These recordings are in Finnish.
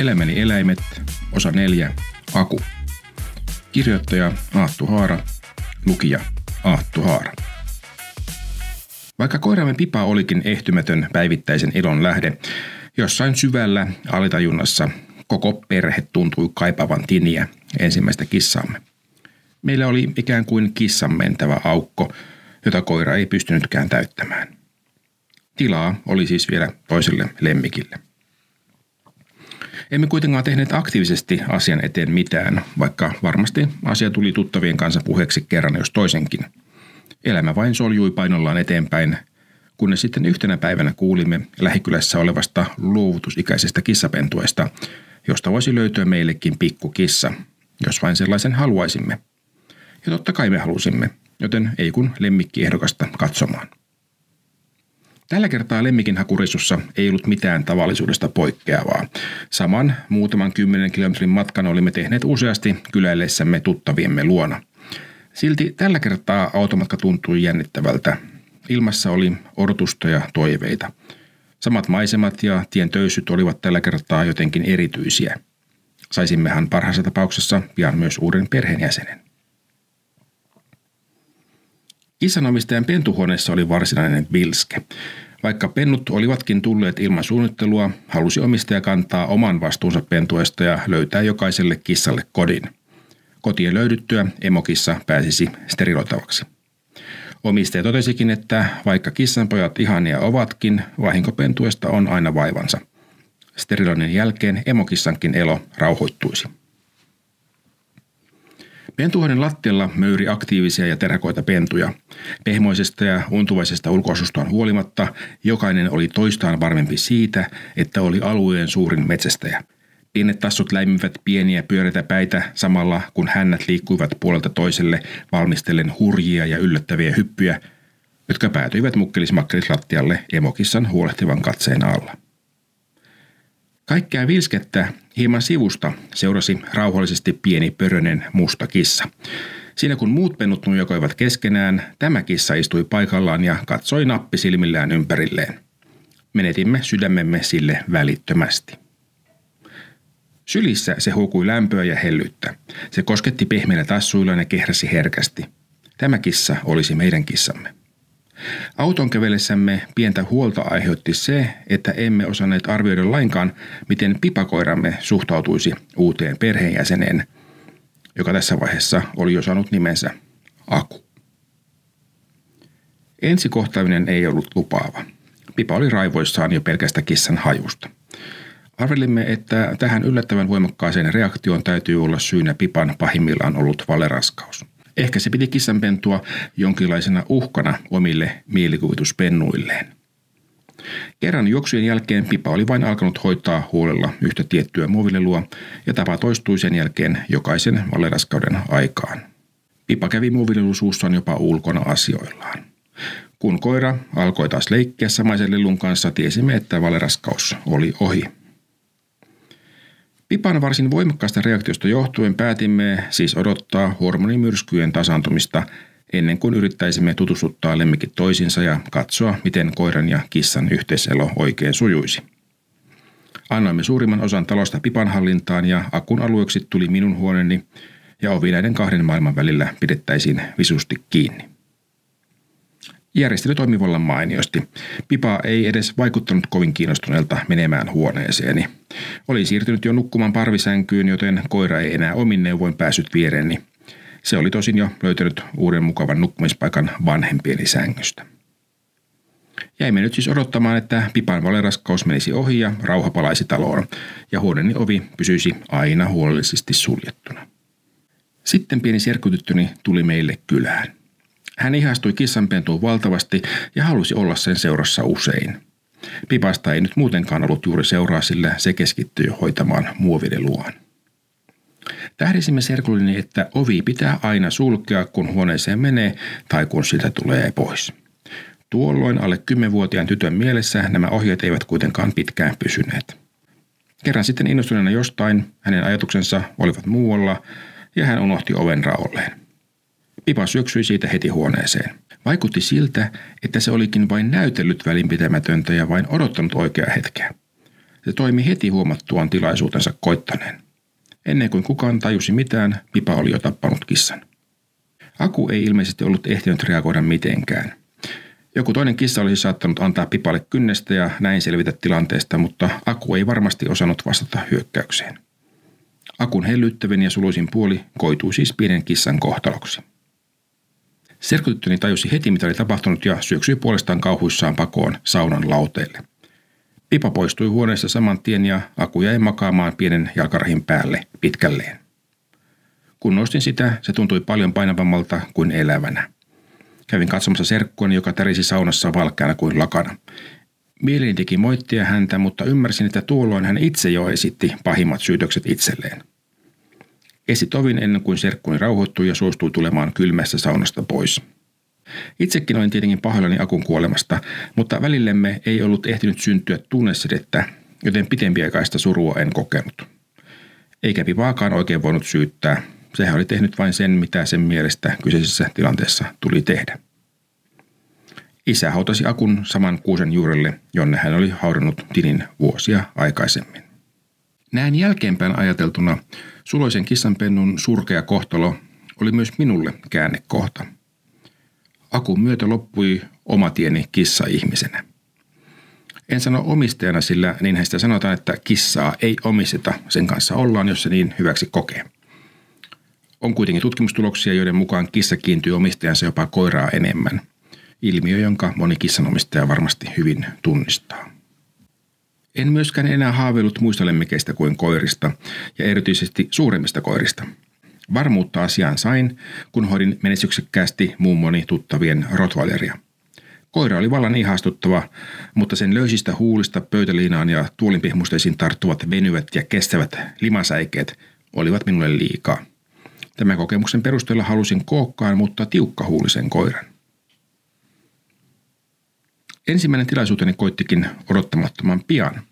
Elämäni eläimet, osa 4, Aku. Kirjoittaja Aattu Haara, lukija Aattu Haara. Vaikka koiramme Pipa olikin ehtymätön päivittäisen ilon lähde, jossain syvällä alitajunnassa koko perhe tuntui kaipavan tiniä ensimmäistä kissaamme. Meillä oli ikään kuin kissan mentävä aukko, jota koira ei pystynytkään täyttämään. Tilaa oli siis vielä toiselle lemmikille. Emme kuitenkaan tehneet aktiivisesti asian eteen mitään, vaikka varmasti asia tuli tuttavien kanssa puheeksi kerran jos toisenkin. Elämä vain soljui painollaan eteenpäin, kunnes sitten yhtenä päivänä kuulimme lähikylässä olevasta luovutusikäisestä kissapentuesta, josta voisi löytyä meillekin pikkukissa, jos vain sellaisen haluaisimme. Ja totta kai me halusimme, joten ei kun lemmikkiehdokasta katsomaan. Tällä kertaa lemmikin hakurissussa ei ollut mitään tavallisuudesta poikkeavaa. Saman muutaman kymmenen kilometrin matkan olimme tehneet useasti kyläillessämme tuttaviemme luona. Silti tällä kertaa automatka tuntui jännittävältä. Ilmassa oli odotusta ja toiveita. Samat maisemat ja tien töysyt olivat tällä kertaa jotenkin erityisiä. Saisimmehan parhaassa tapauksessa pian myös uuden perheenjäsenen. Kissanomistajan pentuhuoneessa oli varsinainen vilske. Vaikka pennut olivatkin tulleet ilman suunnittelua, halusi omistaja kantaa oman vastuunsa pentuesta ja löytää jokaiselle kissalle kodin. Kotien löydyttyä emokissa pääsisi steriloitavaksi. Omistaja totesikin, että vaikka kissanpojat ihania ovatkin, vahinkopentuesta on aina vaivansa. Steriloinnin jälkeen emokissankin elo rauhoittuisi. Pentuhoiden lattialla möyri aktiivisia ja terhakoita pentuja. Pehmoisesta ja untuvaisesta ulkoasustaan huolimatta jokainen oli toistaan varmempi siitä, että oli alueen suurin metsästäjä. Pienet tassut läimivät pieniä pyöreitä päitä samalla, kun hännät liikkuivat puolelta toiselle valmistellen hurjia ja yllättäviä hyppyjä, jotka päätyivät mukkelismakkelislattialle emokissan huolehtivan katseen alla. Kaikkea vilskettä hieman sivusta seurasi rauhallisesti pieni pörönen musta kissa. Siinä kun muut pennut nujokoivat keskenään, tämä kissa istui paikallaan ja katsoi nappisilmillään ympärilleen. Menetimme sydämemme sille välittömästi. Sylissä se huukui lämpöä ja hellyyttä. Se kosketti pehmeillä tassuillaan ja kehräsi herkästi. Tämä kissa olisi meidän kissamme. Auton kävellessämme pientä huolta aiheutti se, että emme osanneet arvioida lainkaan, miten pipakoiramme suhtautuisi uuteen perheenjäseneen, joka tässä vaiheessa oli jo saanut nimensä Aku. Ensikohtaaminen ei ollut lupaava. Pipa oli raivoissaan jo pelkästä kissan hajusta. Arvelimme, että tähän yllättävän voimakkaaseen reaktioon täytyy olla syynä Pipan pahimmillaan ollut valeraskaus – Ehkä se piti kissanpentua jonkinlaisena uhkana omille mielikuvituspennuilleen. Kerran juoksujen jälkeen Pipa oli vain alkanut hoitaa huolella yhtä tiettyä muovilelua ja tapa toistui sen jälkeen jokaisen valeraskauden aikaan. Pipa kävi muovilelusuussaan jopa ulkona asioillaan. Kun koira alkoi taas leikkiä samaisen lelun kanssa, tiesimme, että valeraskaus oli ohi. Pipan varsin voimakkaasta reaktiosta johtuen päätimme siis odottaa hormonimyrskyjen tasaantumista ennen kuin yrittäisimme tutustuttaa lemmikit toisinsa ja katsoa, miten koiran ja kissan yhteiselo oikein sujuisi. Annoimme suurimman osan talosta pipan hallintaan ja akun alueeksi tuli minun huoneeni ja ovi näiden kahden maailman välillä pidettäisiin visusti kiinni. Järjestely toimi vallan mainiosti. Pipa ei edes vaikuttanut kovin kiinnostuneelta menemään huoneeseeni. Oli siirtynyt jo nukkumaan parvisänkyyn, joten koira ei enää omin neuvoin päässyt viereeni. Se oli tosin jo löytänyt uuden mukavan nukkumispaikan vanhempieni sängystä. Jäimme nyt siis odottamaan, että Pipan valeraskaus menisi ohi ja rauha palaisi taloon, ja huoneeni ovi pysyisi aina huolellisesti suljettuna. Sitten pieni serkutyttöni tuli meille kylään. Hän ihastui kissanpentuun valtavasti ja halusi olla sen seurassa usein. Pipasta ei nyt muutenkaan ollut juuri seuraa, sillä se keskittyi hoitamaan muovideluaan. Tähdisimme serkullini, että ovi pitää aina sulkea, kun huoneeseen menee tai kun sitä tulee pois. Tuolloin alle 10-vuotiaan tytön mielessä nämä ohjeet eivät kuitenkaan pitkään pysyneet. Kerran sitten innostuneena jostain, hänen ajatuksensa olivat muualla ja hän unohti oven raolleen. Pipa syöksyi siitä heti huoneeseen. Vaikutti siltä, että se olikin vain näytellyt välinpitämätöntä ja vain odottanut oikeaa hetkeä. Se toimi heti huomattuaan tilaisuutensa koittaneen. Ennen kuin kukaan tajusi mitään, Pipa oli jo tappanut kissan. Aku ei ilmeisesti ollut ehtinyt reagoida mitenkään. Joku toinen kissa olisi saattanut antaa Pipalle kynnestä ja näin selvitä tilanteesta, mutta Aku ei varmasti osannut vastata hyökkäykseen. Akun hellyttävin ja suluisin puoli koitui siis pienen kissan kohtaloksi. Serkutyttöni tajusi heti, mitä oli tapahtunut ja syöksyi puolestaan kauhuissaan pakoon saunan lauteelle. Pipa poistui huoneesta saman tien ja Aku jäi makaamaan pienen jalkarahin päälle pitkälleen. Kun nostin sitä, se tuntui paljon painavammalta kuin elävänä. Kävin katsomassa serkkuani, joka tärisi saunassa valkeana kuin lakana. Mieleni teki moittia häntä, mutta ymmärsin, että tuolloin hän itse jo esitti pahimmat syytökset itselleen. Esi tovin ennen kuin serkkuni rauhoittui ja suostui tulemaan kylmässä saunasta pois. Itsekin olin tietenkin pahoillani Akun kuolemasta, mutta välillemme ei ollut ehtinyt syntyä tunnesidettä, joten pitempiaikaista surua en kokenut. Eikä Pivaakaan oikein voinut syyttää. Sehän oli tehnyt vain sen, mitä sen mielestä kyseisessä tilanteessa tuli tehdä. Isä hautasi Akun saman kuusen juurelle, jonne hän oli haudannut Tinin vuosia aikaisemmin. Näin jälkeenpäin ajateltuna suloisen kissanpennun surkea kohtalo oli myös minulle käännekohta. Akun myötä loppui oma tieni kissa-ihmisenä. En sano omistajana, sillä niin sitä sanotaan, että kissaa ei omisteta, sen kanssa ollaan, jos se niin hyväksi kokee. On kuitenkin tutkimustuloksia, joiden mukaan kissa kiintyy omistajansa jopa koiraa enemmän. Ilmiö, jonka moni kissanomistaja varmasti hyvin tunnistaa. En myöskään enää haaveillut muista lemmikeistä kuin koirista ja erityisesti suuremmista koirista. Varmuutta asiaan sain, kun hoidin menestyksekkäästi mummoni tuttavien Rottweileria. Koira oli vallan ihastuttava, mutta sen löysistä huulista pöytäliinaan ja tuolinpihmusteisiin tarttuvat venyvät ja kestävät limasäikeet olivat minulle liikaa. Tämän kokemuksen perusteella halusin kookkaan, mutta tiukkahuulisen koiran. Ensimmäinen tilaisuuteni koittikin odottamattoman pian.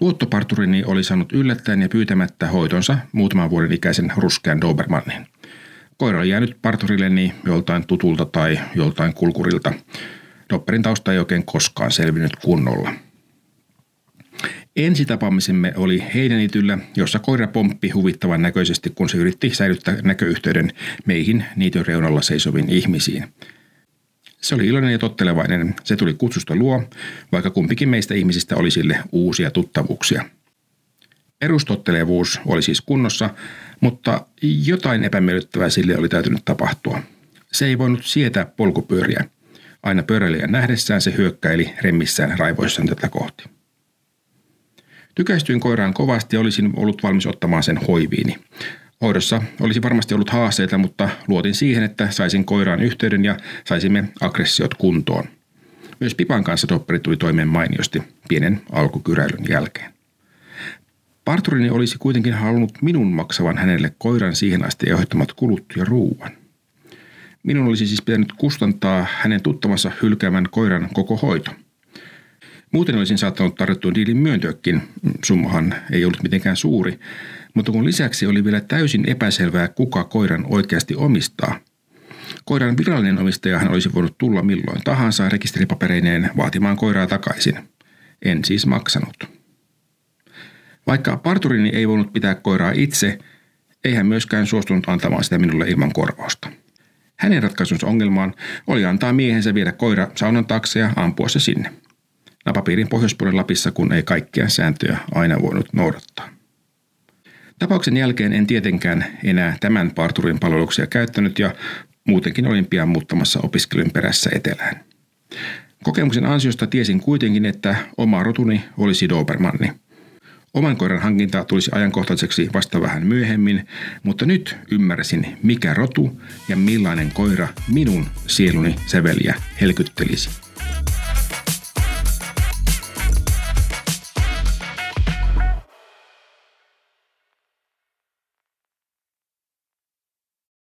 Luottoparturini oli saanut yllättäen ja pyytämättä hoitonsa muutaman vuoden ikäisen ruskean Dobermannin. Koira oli jäänyt parturilleni joltain tutulta tai joltain kulkurilta. Dopperin tausta ei oikein koskaan selvinnyt kunnolla. Ensitapaamisemme oli Heidenityllä, jossa koira pomppi huvittavan näköisesti, kun se yritti säilyttää näköyhteyden meihin niityn reunalla seisovin ihmisiin – se oli iloinen ja tottelevainen. Se tuli kutsusta luo, vaikka kumpikin meistä ihmisistä oli sille uusia tuttavuuksia. Perustottelevuus oli siis kunnossa, mutta jotain epämiellyttävää sille oli täytynyt tapahtua. Se ei voinut sietää polkupyöriä. Aina pyöräilijän nähdessään se hyökkäili remmissään raivoissaan tätä kohti. Tykästyin koiraan kovasti ja olisin ollut valmis ottamaan sen hoiviini. Hoidossa olisi varmasti ollut haasteita, mutta luotin siihen, että saisin koiraan yhteyden ja saisimme aggressiot kuntoon. Myös Pipan kanssa Dopperi tuli toimeen mainiosti pienen alkukyräilyn jälkeen. Parturini olisi kuitenkin halunnut minun maksavan hänelle koiran siihen asti aiheuttamat kulut ja ruuan. Minun olisi siis pitänyt kustantaa hänen tuttavansa hylkäämän koiran koko hoito. Muuten olisin saattanut tarjottua diilin myöntyäkin, summahan ei ollut mitenkään suuri, mutta kun lisäksi oli vielä täysin epäselvää, kuka koiran oikeasti omistaa. Koiran virallinen omistajahan olisi voinut tulla milloin tahansa rekisteripapereineen vaatimaan koiraa takaisin. En siis maksanut. Vaikka parturini ei voinut pitää koiraa itse, ei hän myöskään suostunut antamaan sitä minulle ilman korvausta. Hänen ratkaisunsa ongelmaan oli antaa miehensä viedä koira saunan taakse ja ampua se sinne. Napapiirin pohjoispuolen Lapissa, kun ei kaikkia sääntöjä aina voinut noudattaa. Tapauksen jälkeen en tietenkään enää tämän parturin palveluksia käyttänyt ja muutenkin olin pian muuttamassa opiskelun perässä etelään. Kokemuksen ansiosta tiesin kuitenkin, että oma rotuni olisi Dobermanni. Oman koiran hankinta tulisi ajankohtaiseksi vasta vähän myöhemmin, mutta nyt ymmärsin, mikä rotu ja millainen koira minun sieluni säveliä helkyttelisi.